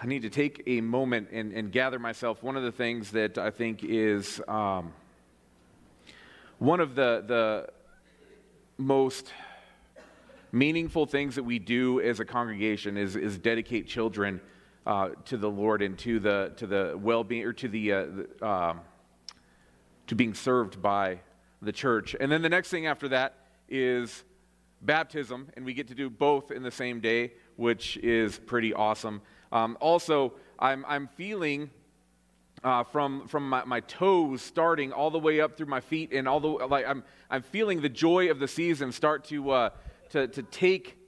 I need to take a moment and, and gather myself. One of the things that I think is um, one of the, the most meaningful things that we do as a congregation is, is dedicate children uh, to the Lord and to the, to the well-being or to the, uh, the um, to being served by the church. And then the next thing after that is baptism, and we get to do both in the same day, which is pretty awesome. Um, also, I'm, I'm feeling uh, from, from my, my, toes starting all the way up through my feet, and all the like, I'm, I'm feeling the joy of the season start to, uh, to, to take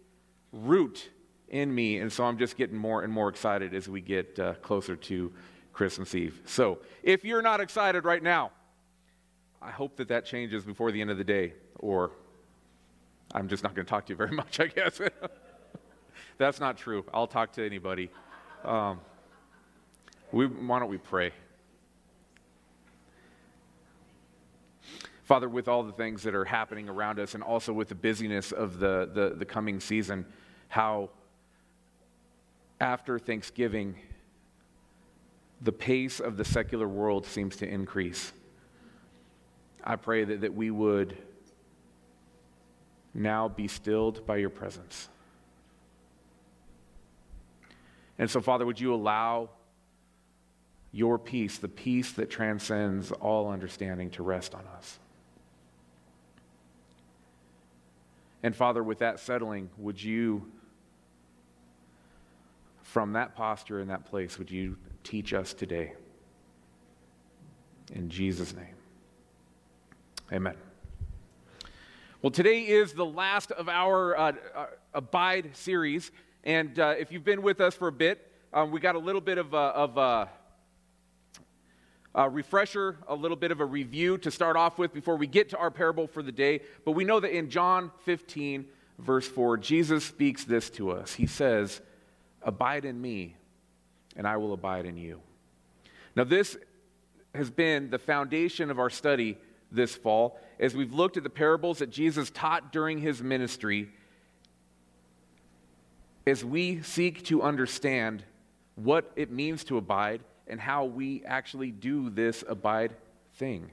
root in me. And so I'm just getting more and more excited as we get uh, closer to Christmas Eve. So if you're not excited right now, I hope that that changes before the end of the day, or I'm just not going to talk to you very much, I guess. That's not true. I'll talk to anybody. Um, we, why don't we pray? Father, with all the things that are happening around us and also with the busyness of the, the, the coming season, how after Thanksgiving, the pace of the secular world seems to increase. I pray that, that we would now be stilled by your presence. And so, Father, would you allow your peace, the peace that transcends all understanding, to rest on us? And Father, with that settling, would you, from that posture in that place, would you teach us today? In Jesus' name. Amen. Well, today is the last of our uh, uh, Abide series. And uh, if you've been with us for a bit, um, we got a little bit of a, of a, a, refresher, a little bit of a review to start off with before we get to our parable for the day. But we know that in John 15, verse 4, Jesus speaks this to us. He says, Abide in me, and I will abide in you. Now, this has been the foundation of our study this fall as we've looked at the parables that Jesus taught during his ministry as we seek to understand what it means to abide and how we actually do this abide thing.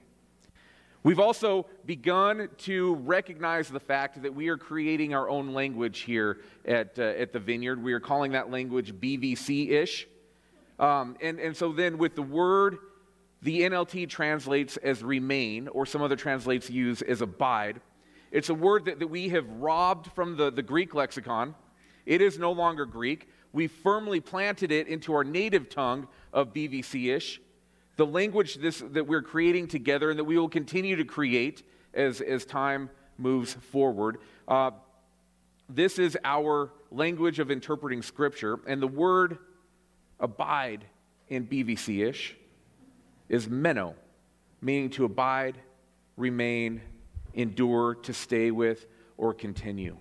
We've also begun to recognize the fact that we are creating our own language here at, uh, at the vineyard. We are calling that language BVC ish. Um, and, and so then, with the word, the NLT translates as remain, or some other translates use as abide. It's a word that, that we have robbed from the, the Greek lexicon it is no longer Greek. We firmly planted it into our native tongue of BVC ish, the language this, that we're creating together and that we will continue to create as, as time moves forward. Uh, this is our language of interpreting Scripture, and the word abide in BVC ish is meno, meaning to abide, remain, endure, to stay with, or continue.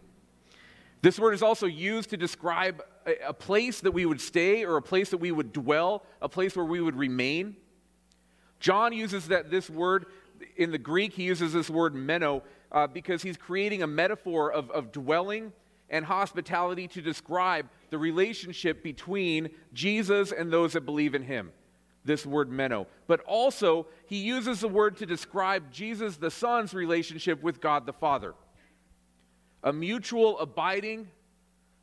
This word is also used to describe a, place that we would stay or a place that we would dwell, a place where we would remain. John uses that this word in the Greek, he uses this word meno uh, because he's creating a metaphor of, of dwelling and hospitality to describe the relationship between Jesus and those that believe in him. This word meno. But also, he uses the word to describe Jesus the Son's relationship with God the Father a mutual abiding,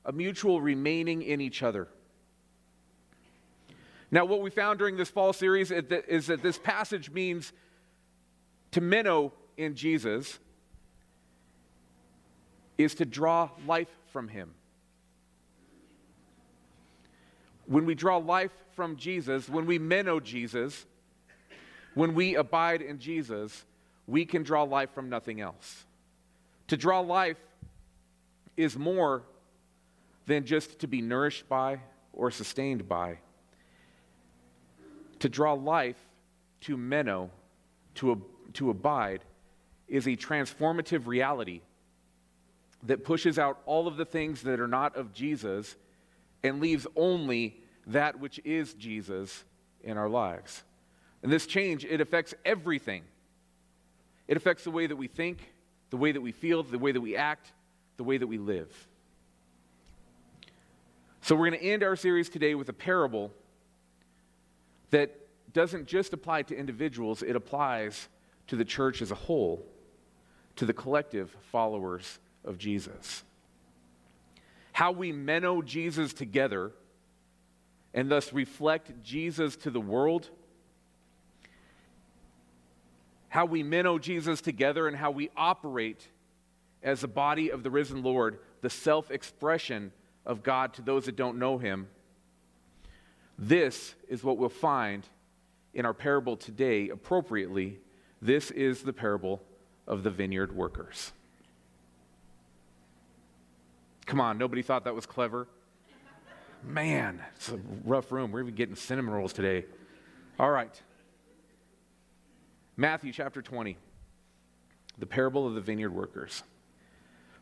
a mutual remaining in each other. Now, what we found during this fall series is that this passage means to meno in Jesus is to draw life from him. When we draw life from Jesus, when we meno Jesus, when we abide in Jesus, we can draw life from nothing else. To draw life is more than just to be nourished by or sustained by. To draw life, to meno, to, to abide, is a transformative reality that pushes out all of the things that are not of Jesus and leaves only that which is Jesus in our lives. And this change, it affects everything. It affects the way that we think, the way that we feel, the way that we act, the way that we live. So, we're going to end our series today with a parable that doesn't just apply to individuals, it applies to the church as a whole, to the collective followers of Jesus. How we meno Jesus together and thus reflect Jesus to the world. How we meno Jesus together and how we operate as the body of the risen Lord, the self expression of God to those that don't know him. This is what we'll find in our parable today appropriately. This is the parable of the vineyard workers. Come on, nobody thought that was clever? Man, it's a rough room. We're even getting cinnamon rolls today. All right. Matthew chapter 20, the parable of the vineyard workers.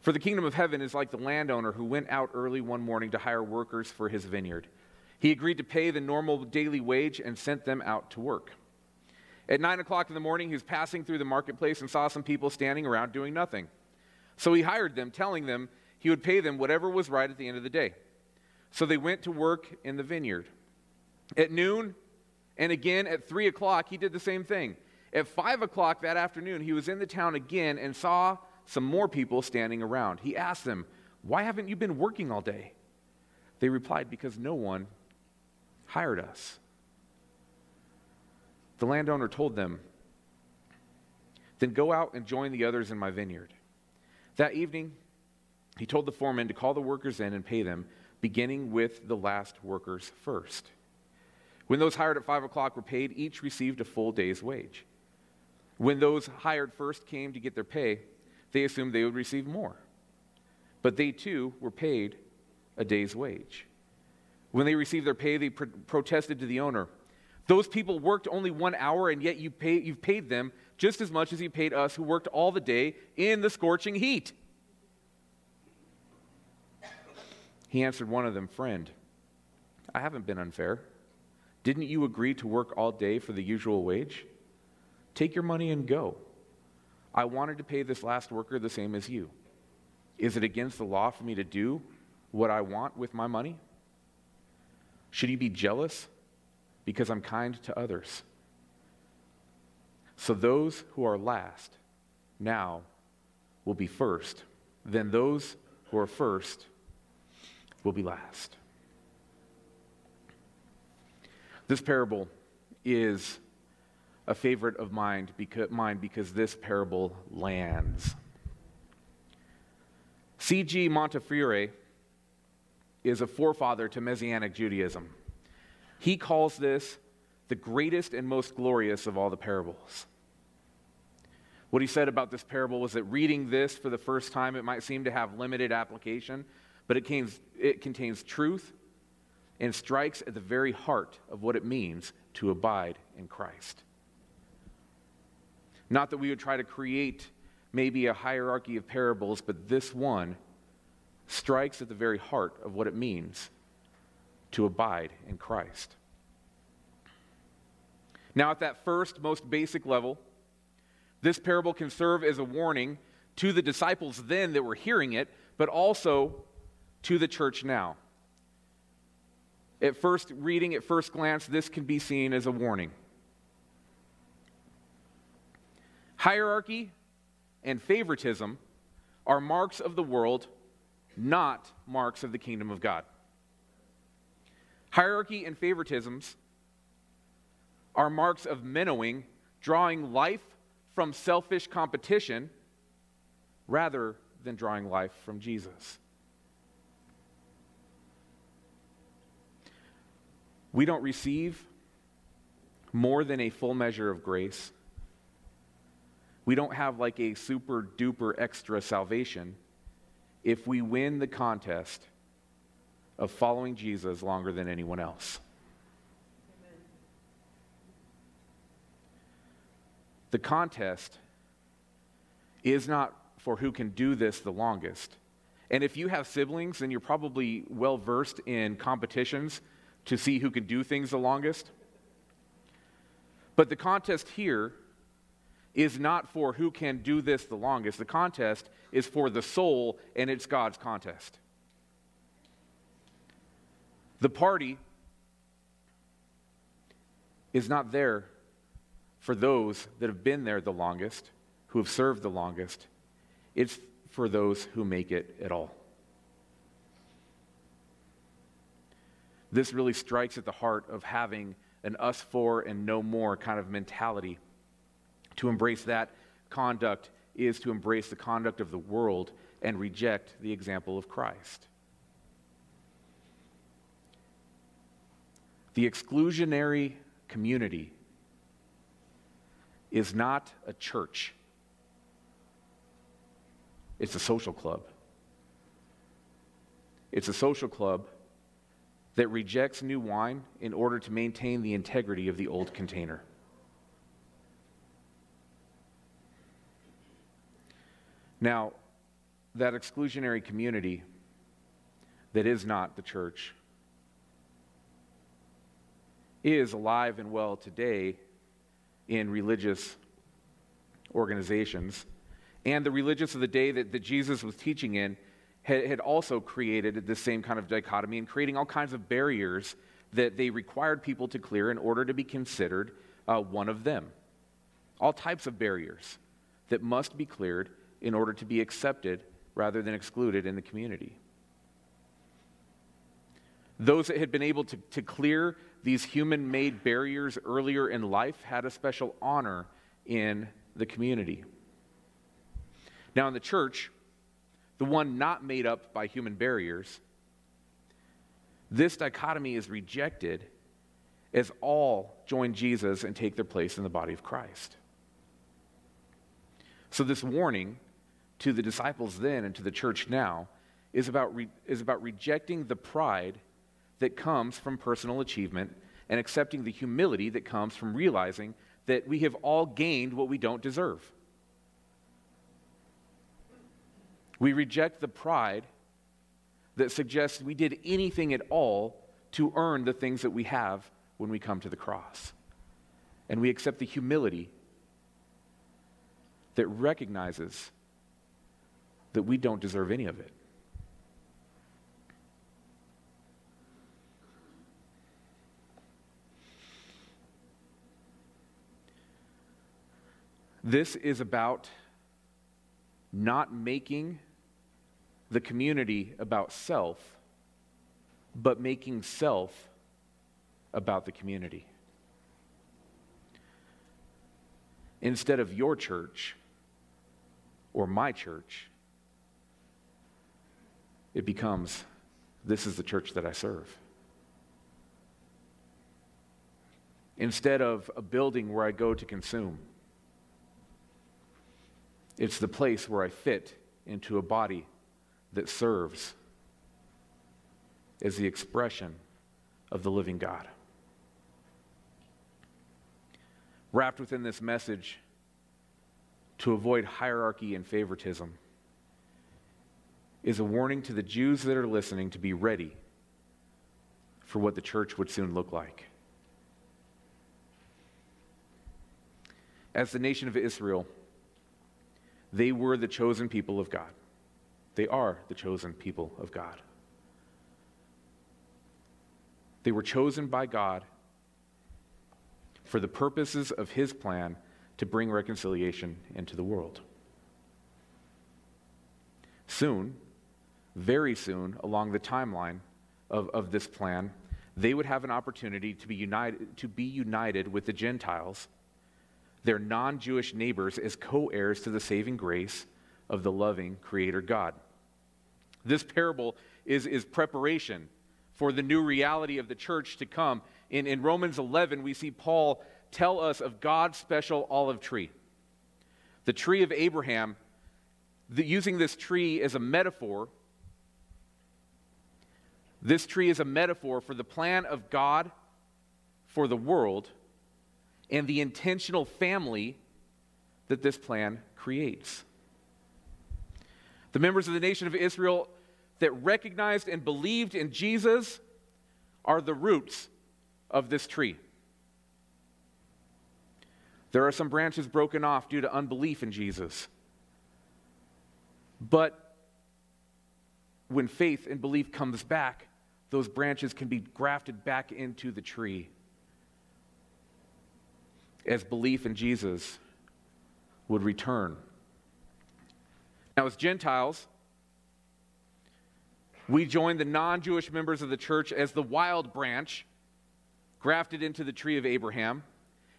For the kingdom of heaven is like the landowner who went out early one morning to hire workers for his vineyard. He agreed to pay the normal daily wage and sent them out to work. At nine o'clock in the morning, he was passing through the marketplace and saw some people standing around doing nothing. So he hired them, telling them he would pay them whatever was right at the end of the day. So they went to work in the vineyard. At noon and again at three o'clock, he did the same thing. At five o'clock that afternoon, he was in the town again and saw some more people standing around. He asked them, Why haven't you been working all day? They replied, Because no one hired us. The landowner told them, Then go out and join the others in my vineyard. That evening, he told the foreman to call the workers in and pay them, beginning with the last workers first. When those hired at five o'clock were paid, each received a full day's wage. When those hired first came to get their pay, they assumed they would receive more. But they too were paid a day's wage. When they received their pay, they pro- protested to the owner. Those people worked only one hour, and yet you pay, you've paid them just as much as you paid us who worked all the day in the scorching heat. He answered one of them, Friend, I haven't been unfair. Didn't you agree to work all day for the usual wage? Take your money and go. I wanted to pay this last worker the same as you. Is it against the law for me to do what I want with my money? Should he be jealous because I'm kind to others? So those who are last now will be first, then those who are first will be last. This parable is a favorite of mine because, mine because this parable lands. C.G. Montefiore is a forefather to Messianic Judaism. He calls this the greatest and most glorious of all the parables. What he said about this parable was that reading this for the first time, it might seem to have limited application, but it it contains truth and strikes at the very heart of what it means to abide in Christ. Not that we would try to create maybe a hierarchy of parables, but this one strikes at the very heart of what it means to abide in Christ. Now, at that first, most basic level, this parable can serve as a warning to the disciples then that were hearing it, but also to the church now. At first reading, at first glance, this can be seen as a warning. Hierarchy and favoritism are marks of the world, not marks of the kingdom of God. Hierarchy and favoritisms are marks of menoing, drawing life from selfish competition rather than drawing life from Jesus. We don't receive more than a full measure of grace we don't have like a super duper extra salvation if we win the contest of following Jesus longer than anyone else. Amen. The contest is not for who can do this the longest. And if you have siblings, then you're probably well versed in competitions to see who can do things the longest. But the contest here is not four who can do this the longest. The contest is for the soul, and it's God's contest. The party is not there for those that have been there the longest, who have served the longest. It's for those who make it at all. This really strikes at the heart of having an us for and no more kind of mentality. To embrace that conduct is to embrace the conduct of the world and reject the example of Christ. The exclusionary community is not a church, it's a social club. It's a social club that rejects new wine in order to maintain the integrity of the old container. Now, that exclusionary community that is not the church is alive and well today in religious organizations. And the religious of the day that, that Jesus was teaching in had, had also created the same kind of dichotomy and creating all kinds of barriers that they required people to clear in order to be considered uh, one of them. All types of barriers that must be cleared in order to be accepted rather than excluded in the community. Those that had been able to, to clear these human made barriers earlier in life had a special honor in the community. Now, in the church, the one not made up by human barriers, this dichotomy is rejected as all join Jesus and take their place in the body of Christ. So, this warning to the disciples then and to the church now is about, re- is about rejecting the pride that comes from personal achievement and accepting the humility that comes from realizing that we have all gained what we don't deserve. We reject the pride that suggests we did anything at all to earn the things that we have when we come to the cross. And we accept the humility that recognizes that we don't deserve any of it. This is about not making the community about self, but making self about the community. Instead of your church or my church, it becomes this is the church that I serve. Instead of a building where I go to consume, it's the place where I fit into a body that serves as the expression of the living God. Wrapped within this message, to avoid hierarchy and favoritism, is a warning to the Jews that are listening to be ready for what the church would soon look like. As the nation of Israel, they were the chosen people of God. They are the chosen people of God. They were chosen by God for the purposes of His plan to bring reconciliation into the world. Soon, very soon, along the timeline of, of this plan, they would have an opportunity to be united, to be united with the Gentiles their non Jewish neighbors as co heirs to the saving grace of the loving Creator God. This parable is, is preparation for the new reality of the church to come. In, in Romans 11, we see Paul tell us of God's special olive tree. The tree of Abraham, the, using this tree as a metaphor, this tree is a metaphor for the plan of God for the world and the intentional family that this plan creates. The members of the nation of Israel that recognized and believed in Jesus are the roots of this tree. There are some branches broken off due to unbelief in Jesus. But when faith and belief comes back, those branches can be grafted back into the tree as belief in Jesus would return. Now, as Gentiles, we join the non Jewish members of the church as the wild branch grafted into the tree of Abraham.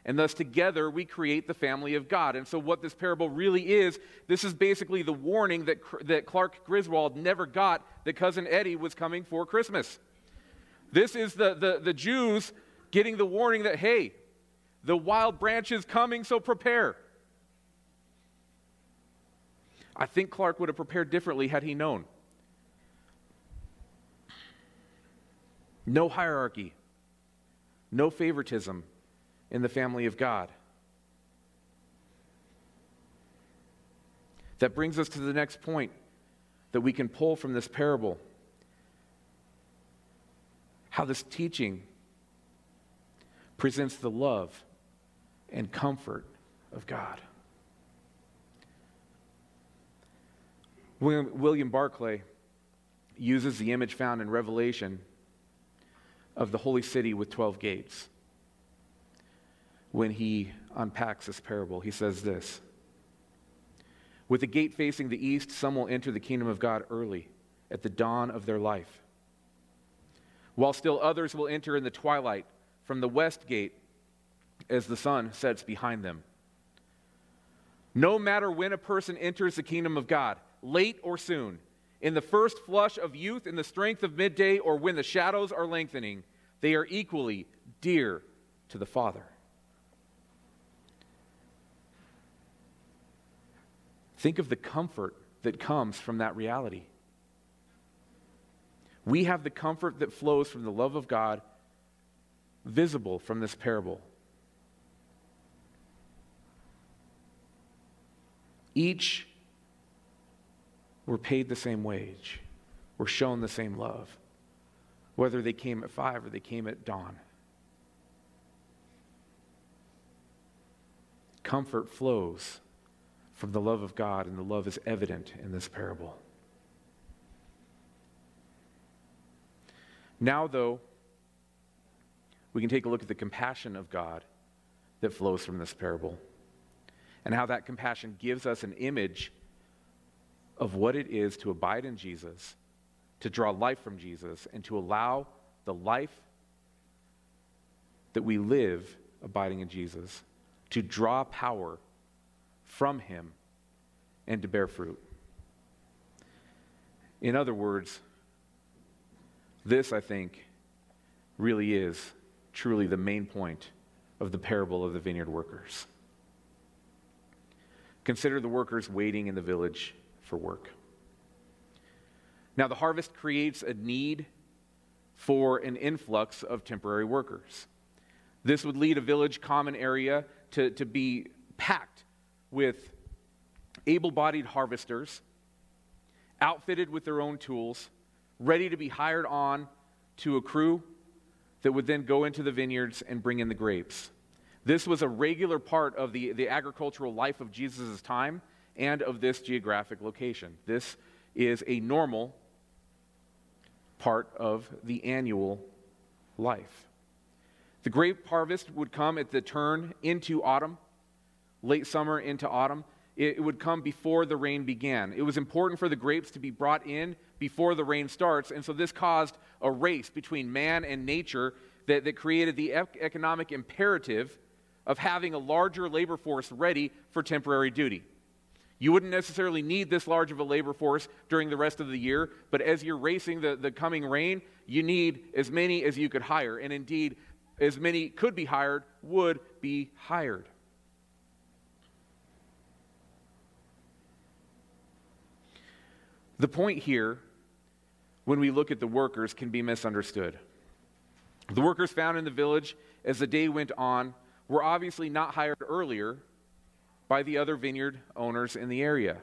And thus, together, we create the family of God. And so, what this parable really is, this is basically the warning that, that Clark Griswold never got that cousin Eddie was coming for Christmas. This is the, the, the Jews getting the warning that, hey, the wild branch is coming, so prepare. I think Clark would have prepared differently had he known. No hierarchy, no favoritism in the family of God. That brings us to the next point that we can pull from this parable how this teaching presents the love and comfort of God. William Barclay uses the image found in Revelation of the holy city with 12 gates when he unpacks this parable. He says this With the gate facing the east, some will enter the kingdom of God early, at the dawn of their life, while still others will enter in the twilight from the west gate as the sun sets behind them. No matter when a person enters the kingdom of God, late or soon, in the first flush of youth, in the strength of midday, or when the shadows are lengthening, they are equally dear to the Father. Think of the comfort that comes from that reality. We have the comfort that flows from the love of God visible from this parable. Each were paid the same wage, were shown the same love, whether they came at five or they came at dawn. Comfort flows from the love of God, and the love is evident in this parable. Now, though, we can take a look at the compassion of God that flows from this parable and how that compassion gives us an image of what it is to abide in Jesus, to draw life from Jesus, and to allow the life that we live abiding in Jesus to draw power from Him and to bear fruit. In other words, this, I think, really is truly the main point of the parable of the vineyard workers. Consider the workers waiting in the village for work. Now, the harvest creates a need for an influx of temporary workers. This would lead a village common area to, to be packed with able bodied harvesters, outfitted with their own tools, ready to be hired on to a crew that would then go into the vineyards and bring in the grapes. This was a regular part of the, the agricultural life of Jesus' time and of this geographic location. This is a normal part of the annual life. The grape harvest would come at the turn into autumn, late summer into autumn. It would come before the rain began. It was important for the grapes to be brought in before the rain starts, and so this caused a race between man and nature that, that created the economic imperative of having a larger labor force ready for temporary duty. You wouldn't necessarily need this large of a labor force during the rest of the year, but as you're racing the, the coming rain, you need as many as you could hire. And indeed, as many could be hired, would be hired. The point here, when we look at the workers, can be misunderstood. The workers found in the village as the day went on were obviously not hired earlier by the other vineyard owners in the area.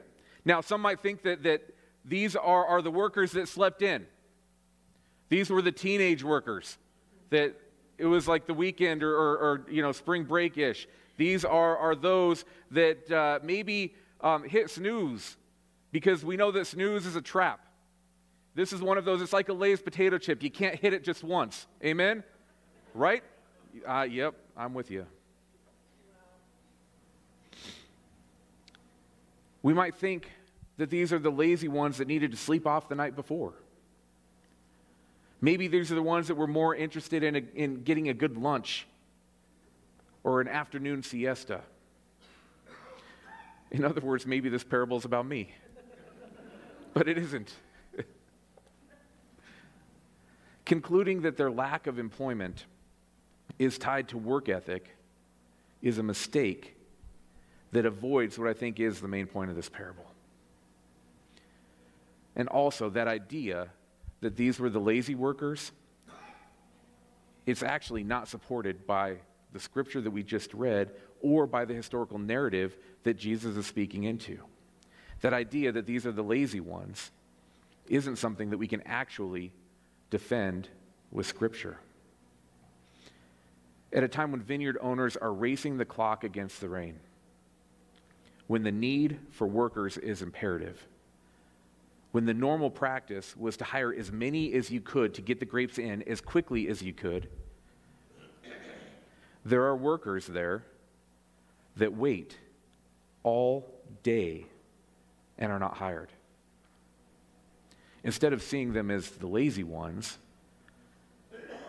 Now, some might think that, that these are, are the workers that slept in. These were the teenage workers that it was like the weekend or, or, or you know, spring break ish. These are, are those that uh, maybe um, hit snooze because we know this news is a trap. This is one of those, it's like a Lay's potato chip. You can't hit it just once. Amen? Right? Uh, yep, I'm with you. We might think that these are the lazy ones that needed to sleep off the night before. Maybe these are the ones that were more interested in, a, in getting a good lunch or an afternoon siesta. In other words, maybe this parable is about me, but it isn't. Concluding that their lack of employment is tied to work ethic is a mistake that avoids what I think is the main point of this parable. And also, that idea that these were the lazy workers, it's actually not supported by the scripture that we just read or by the historical narrative that Jesus is speaking into. That idea that these are the lazy ones isn't something that we can actually defend with scripture. At a time when vineyard owners are racing the clock against the rain, when the need for workers is imperative, when the normal practice was to hire as many as you could to get the grapes in as quickly as you could, there are workers there that wait all day and are not hired. Instead of seeing them as the lazy ones,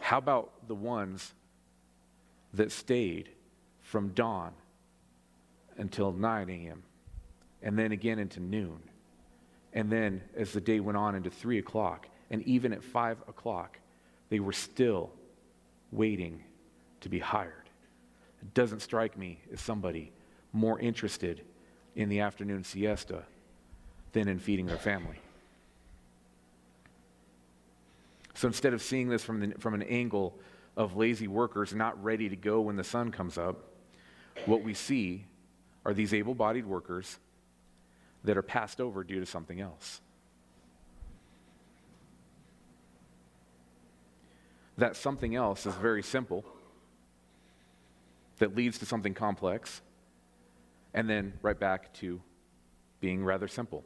how about the ones that stayed from dawn until 9 a.m., and then again into noon, and then as the day went on into 3 o'clock, and even at 5 o'clock, they were still waiting to be hired? It doesn't strike me as somebody more interested in the afternoon siesta than in feeding their family. So instead of seeing this from, the, from an angle of lazy workers not ready to go when the sun comes up, what we see are these able bodied workers that are passed over due to something else. That something else is very simple that leads to something complex, and then right back to being rather simple.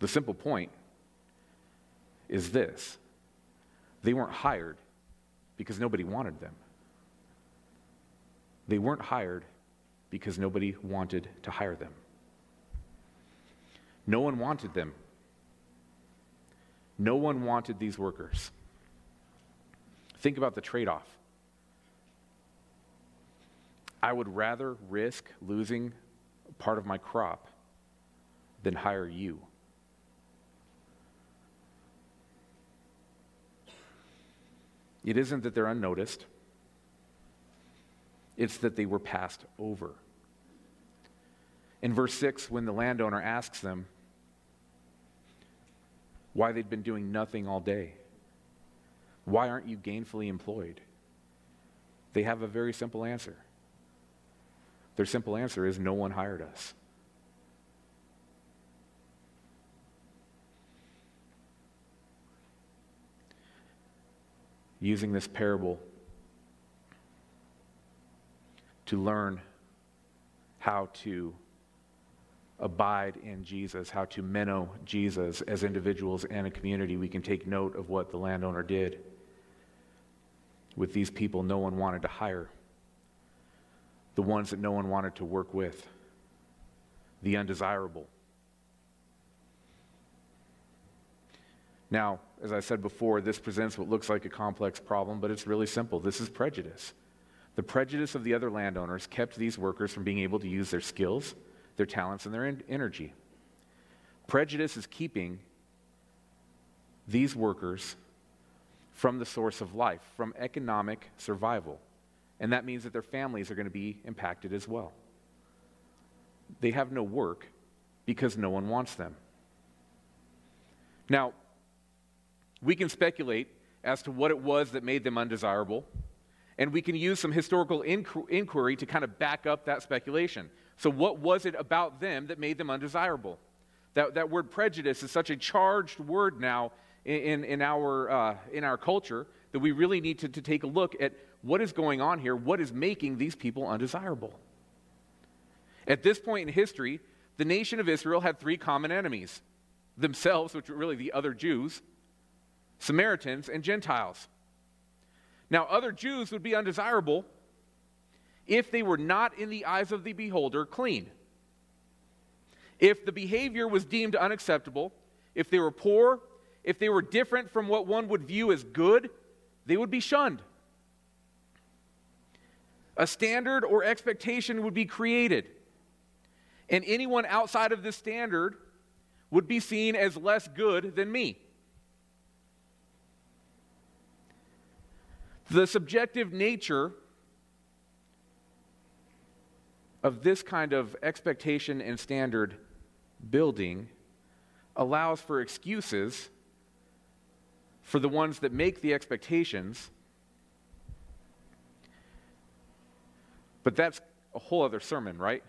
The simple point is this they weren't hired because nobody wanted them. They weren't hired because nobody wanted to hire them. No one wanted them. No one wanted these workers. Think about the trade off. I would rather risk losing part of my crop than hire you. It isn't that they're unnoticed, it's that they were passed over. In verse 6, when the landowner asks them why they'd been doing nothing all day, why aren't you gainfully employed? They have a very simple answer their simple answer is no one hired us. Using this parable to learn how to abide in Jesus, how to meno Jesus as individuals and a community, we can take note of what the landowner did. With these people, no one wanted to hire the ones that no one wanted to work with, the undesirable. Now, as I said before, this presents what looks like a complex problem, but it's really simple. This is prejudice. The prejudice of the other landowners kept these workers from being able to use their skills, their talents, and their energy. Prejudice is keeping these workers from the source of life, from economic survival. And that means that their families are going to be impacted as well. They have no work because no one wants them. Now, we can speculate as to what it was that made them undesirable, and we can use some historical inquiry to kind of back up that speculation. So, what was it about them that made them undesirable? That, that word prejudice is such a charged word now in, in, our, uh, in our culture that we really need to, to take a look at what is going on here? What is making these people undesirable? At this point in history, the nation of Israel had three common enemies themselves, which were really the other Jews, Samaritans, and Gentiles. Now, other Jews would be undesirable if they were not, in the eyes of the beholder, clean. If the behavior was deemed unacceptable, if they were poor, if they were different from what one would view as good, they would be shunned. A standard or expectation would be created. And anyone outside of this standard would be seen as less good than me. The subjective nature of this kind of expectation and standard building allows for excuses for the ones that make the expectations. But that's a whole other sermon, right?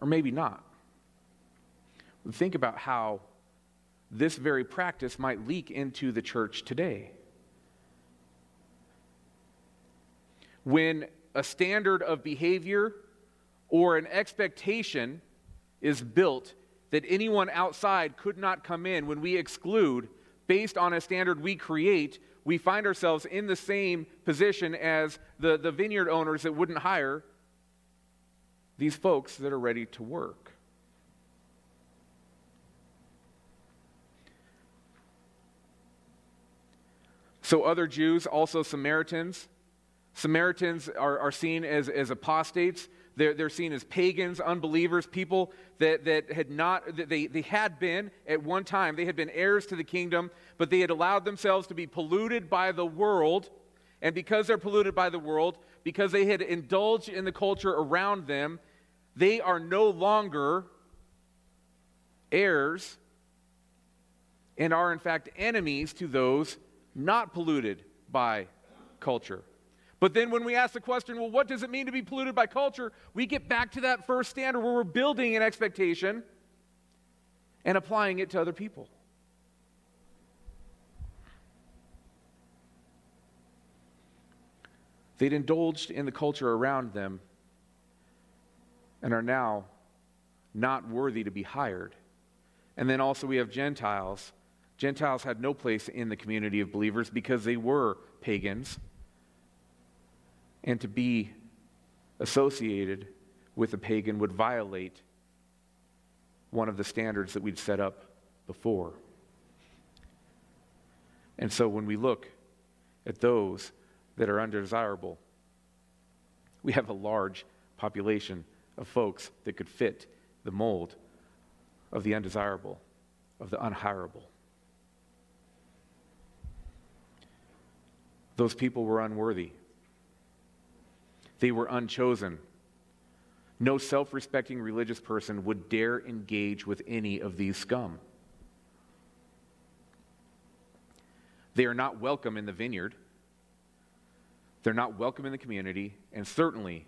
Or maybe not. Think about how this very practice might leak into the church today. When a standard of behavior or an expectation is built that anyone outside could not come in, when we exclude based on a standard we create, we find ourselves in the same position as the, the vineyard owners that wouldn't hire these folks that are ready to work. So, other Jews, also Samaritans, Samaritans are, are seen as, as apostates. They're, they're seen as pagans, unbelievers, people that, that had not, that they, they had been at one time, they had been heirs to the kingdom, but they had allowed themselves to be polluted by the world. And because they're polluted by the world, because they had indulged in the culture around them, they are no longer heirs and are, in fact, enemies to those not polluted by culture. But then when we ask the question, well, what does it mean to be polluted by culture? We get back to that first standard where we're building an expectation and applying it to other people. They'd indulged in the culture around them and are now not worthy to be hired. And then also we have Gentiles. Gentiles had no place in the community of believers because they were pagans and to be associated with a pagan would violate one of the standards that we'd set up before. And so when we look at those that are undesirable, we have a large population of folks that could fit the mold of the undesirable, of the unhirable. Those people were unworthy they were unchosen. No self respecting religious person would dare engage with any of these scum. They are not welcome in the vineyard. They're not welcome in the community, and certainly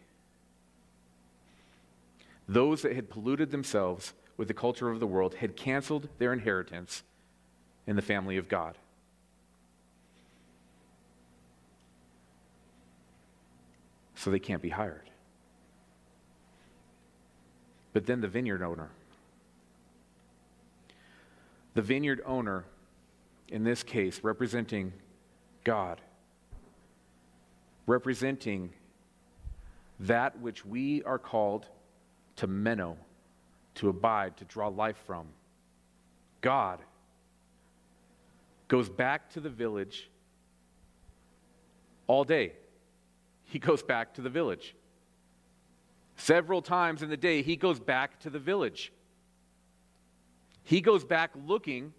those that had polluted themselves with the culture of the world had canceled their inheritance in the family of God. So they can't be hired. But then the vineyard owner. The vineyard owner, in this case, representing God, representing that which we are called to meno, to abide, to draw life from. God goes back to the village all day he goes back to the village. Several times in the day, he goes back to the village. He goes back looking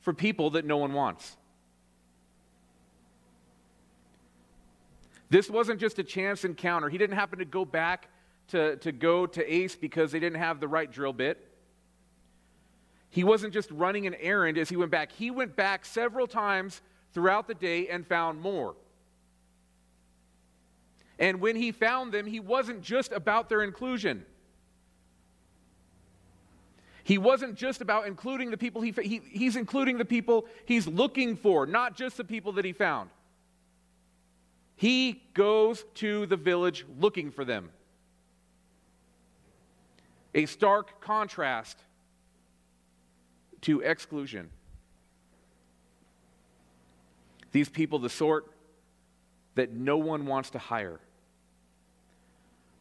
for people that no one wants. This wasn't just a chance encounter. He didn't happen to go back to, to go to Ace because they didn't have the right drill bit. He wasn't just running an errand as he went back. He went back several times throughout the day and found more. And when he found them, he wasn't just about their inclusion. He wasn't just about including the people he, he, he's including the people he's looking for, not just the people that he found. He goes to the village looking for them. A stark contrast to exclusion. These people, the sort that no one wants to hire,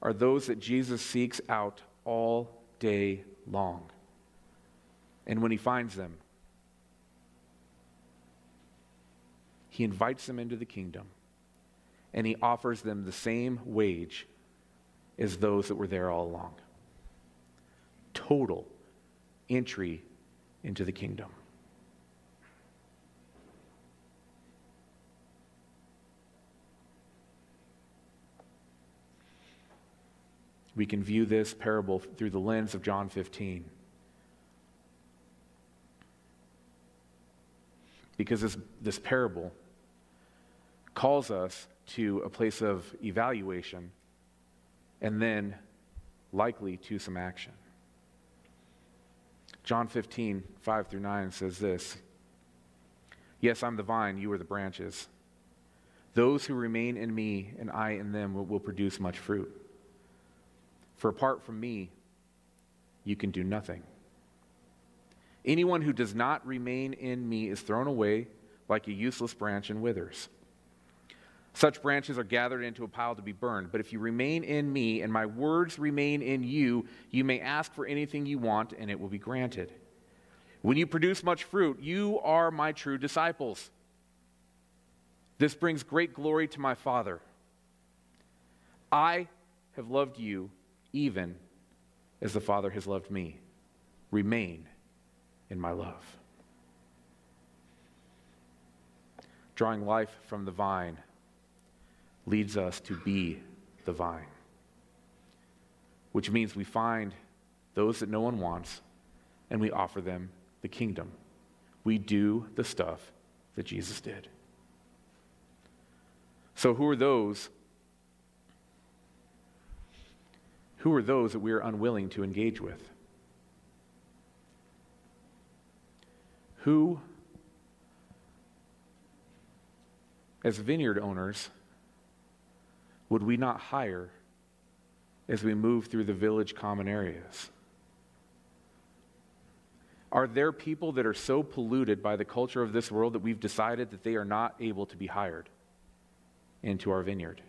are those that Jesus seeks out all day long. And when he finds them, he invites them into the kingdom and he offers them the same wage as those that were there all along. Total entry into the kingdom. We can view this parable through the lens of John 15. Because this, this parable calls us to a place of evaluation and then likely to some action. John 15, 5 through 9 says this Yes, I'm the vine, you are the branches. Those who remain in me and I in them will, will produce much fruit. For apart from me, you can do nothing. Anyone who does not remain in me is thrown away like a useless branch and withers. Such branches are gathered into a pile to be burned. But if you remain in me and my words remain in you, you may ask for anything you want and it will be granted. When you produce much fruit, you are my true disciples. This brings great glory to my Father. I have loved you even as the Father has loved me. Remain in my love. Drawing life from the vine leads us to be the vine, which means we find those that no one wants and we offer them the kingdom. We do the stuff that Jesus did. So, who are those? Who are those that we are unwilling to engage with? Who, as vineyard owners, would we not hire as we move through the village common areas? Are there people that are so polluted by the culture of this world that we've decided that they are not able to be hired into our vineyard?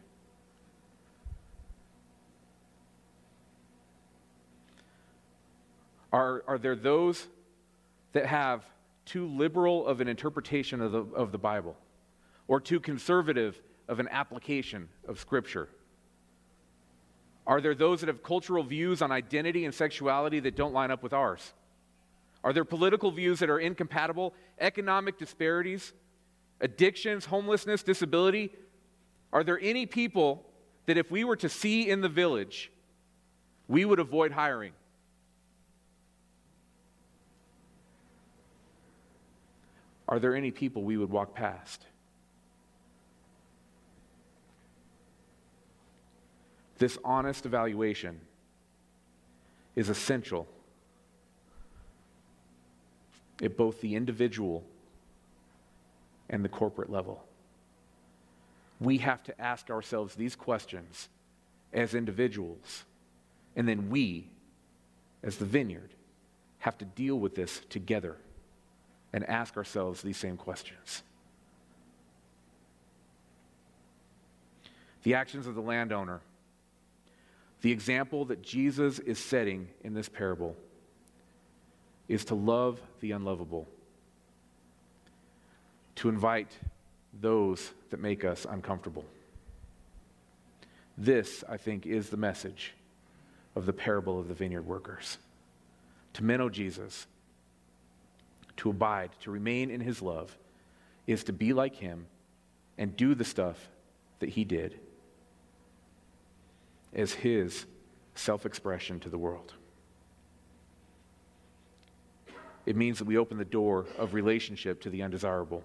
Are, are there those that have too liberal of an interpretation of the, of the Bible or too conservative of an application of Scripture? Are there those that have cultural views on identity and sexuality that don't line up with ours? Are there political views that are incompatible? Economic disparities, addictions, homelessness, disability? Are there any people that if we were to see in the village, we would avoid hiring? Are there any people we would walk past? This honest evaluation is essential at both the individual and the corporate level. We have to ask ourselves these questions as individuals, and then we, as the vineyard, have to deal with this together and ask ourselves these same questions. The actions of the landowner the example that Jesus is setting in this parable is to love the unlovable, to invite those that make us uncomfortable. This, I think, is the message of the parable of the vineyard workers. To meno Jesus, to abide, to remain in his love, is to be like him and do the stuff that he did as his self expression to the world. It means that we open the door of relationship to the undesirable.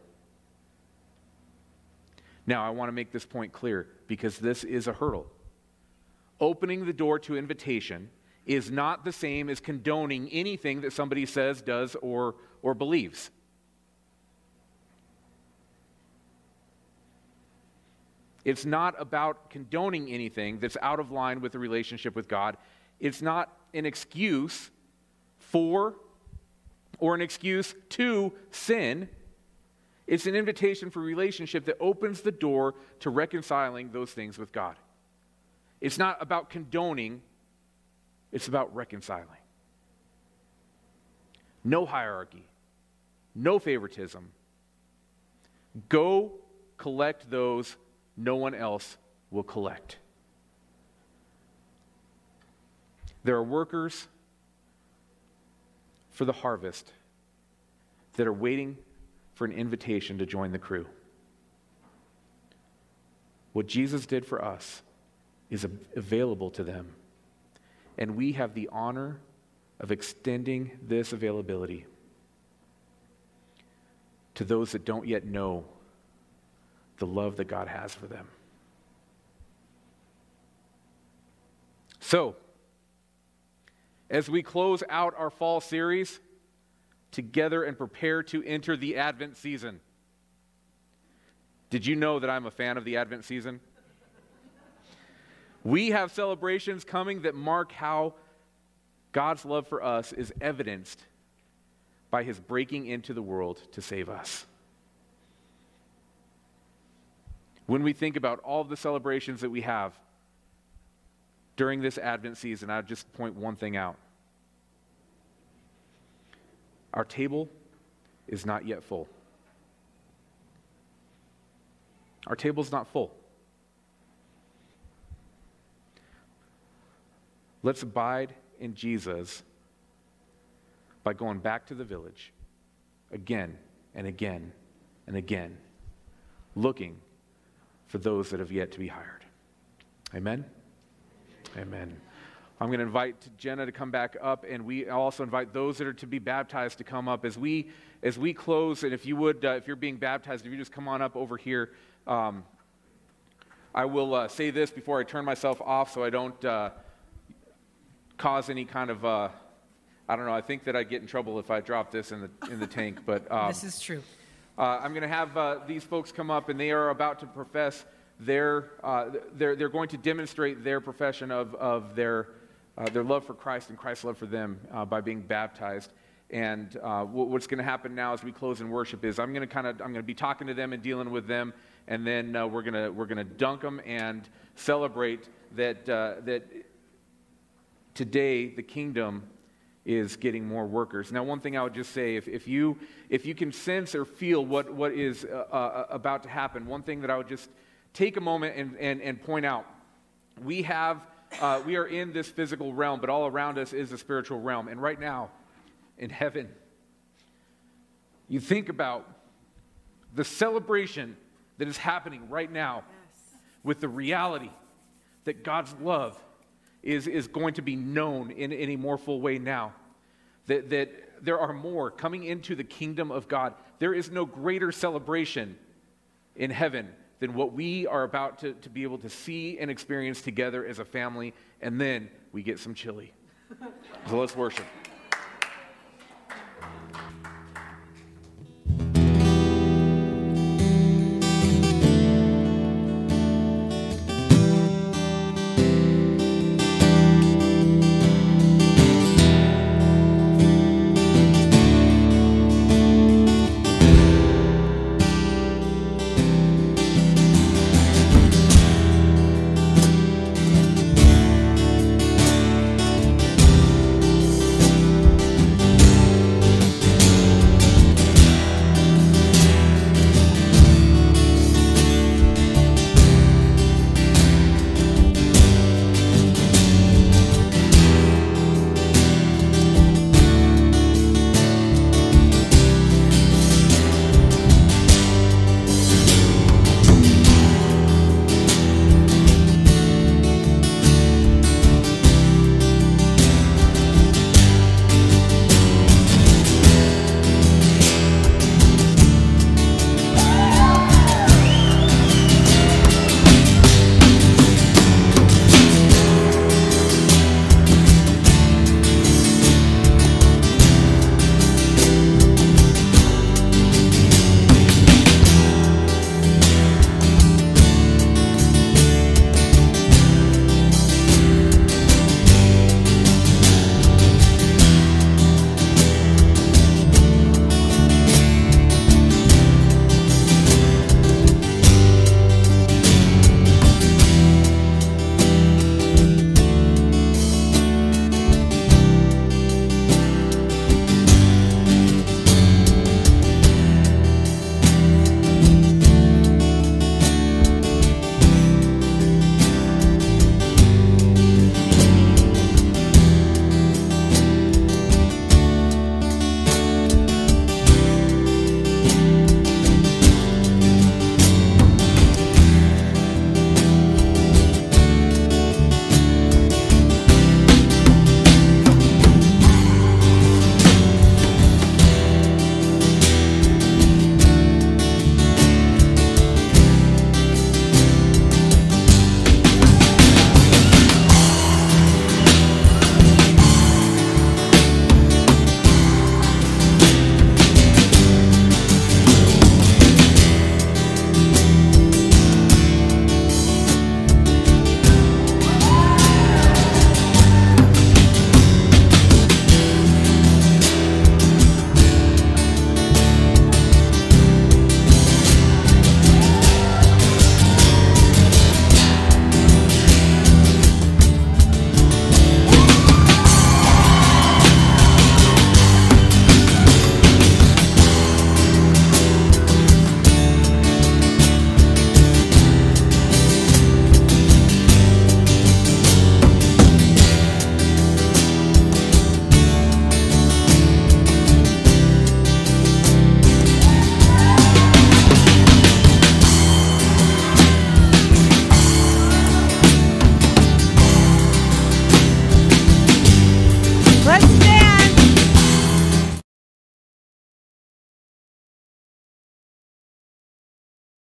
Now, I want to make this point clear because this is a hurdle. Opening the door to invitation is not the same as condoning anything that somebody says, does, or, or believes. It's not about condoning anything that's out of line with the relationship with God. It's not an excuse for or an excuse to sin. It's an invitation for relationship that opens the door to reconciling those things with God. It's not about condoning, it's about reconciling. No hierarchy, no favoritism. Go collect those no one else will collect. There are workers for the harvest that are waiting for an invitation to join the crew. What Jesus did for us is available to them. And we have the honor of extending this availability to those that don't yet know the love that God has for them. So, as we close out our fall series together and prepare to enter the Advent season, did you know that I'm a fan of the Advent season? We have celebrations coming that mark how God's love for us is evidenced by his breaking into the world to save us. When we think about all the celebrations that we have during this Advent season, I'll just point one thing out. Our table is not yet full. Our table is not full. Let's abide in Jesus by going back to the village again and again and again, looking for those that have yet to be hired. Amen? Amen. I'm going to invite Jenna to come back up, and we also invite those that are to be baptized to come up as we as we close. And if you would, uh, if you're being baptized, if you just come on up over here, um, I will uh, say this before I turn myself off, so I don't uh, cause any kind of uh, I don't know. I think that I'd get in trouble if I dropped this in the in the tank. But um, this is true. Uh, I'm going to have uh, these folks come up, and they are about to profess their they're they're going to demonstrate their profession of of their uh, their love for Christ and Christ's love for them uh, by being baptized. And uh, what's going to happen now as we close in worship is I'm going to kind of I'm going to be talking to them and dealing with them, and then uh, we're going to we're going to dunk them and celebrate that uh, that today the kingdom is getting more workers. Now, one thing I would just say, if, if, you, if you can sense or feel what, what is uh, uh, about to happen, one thing that I would just take a moment and, and, and point out we have uh, we are in this physical realm, but all around us is a spiritual realm. And right now, in heaven, you think about the celebration that is happening right now yes. with the reality that God's love is, is going to be known in, in a more full way now. That, that there are more coming into the kingdom of God. There is no greater celebration in heaven than what we are about to, to be able to see and experience together as a family, and then we get some chili. So let's worship.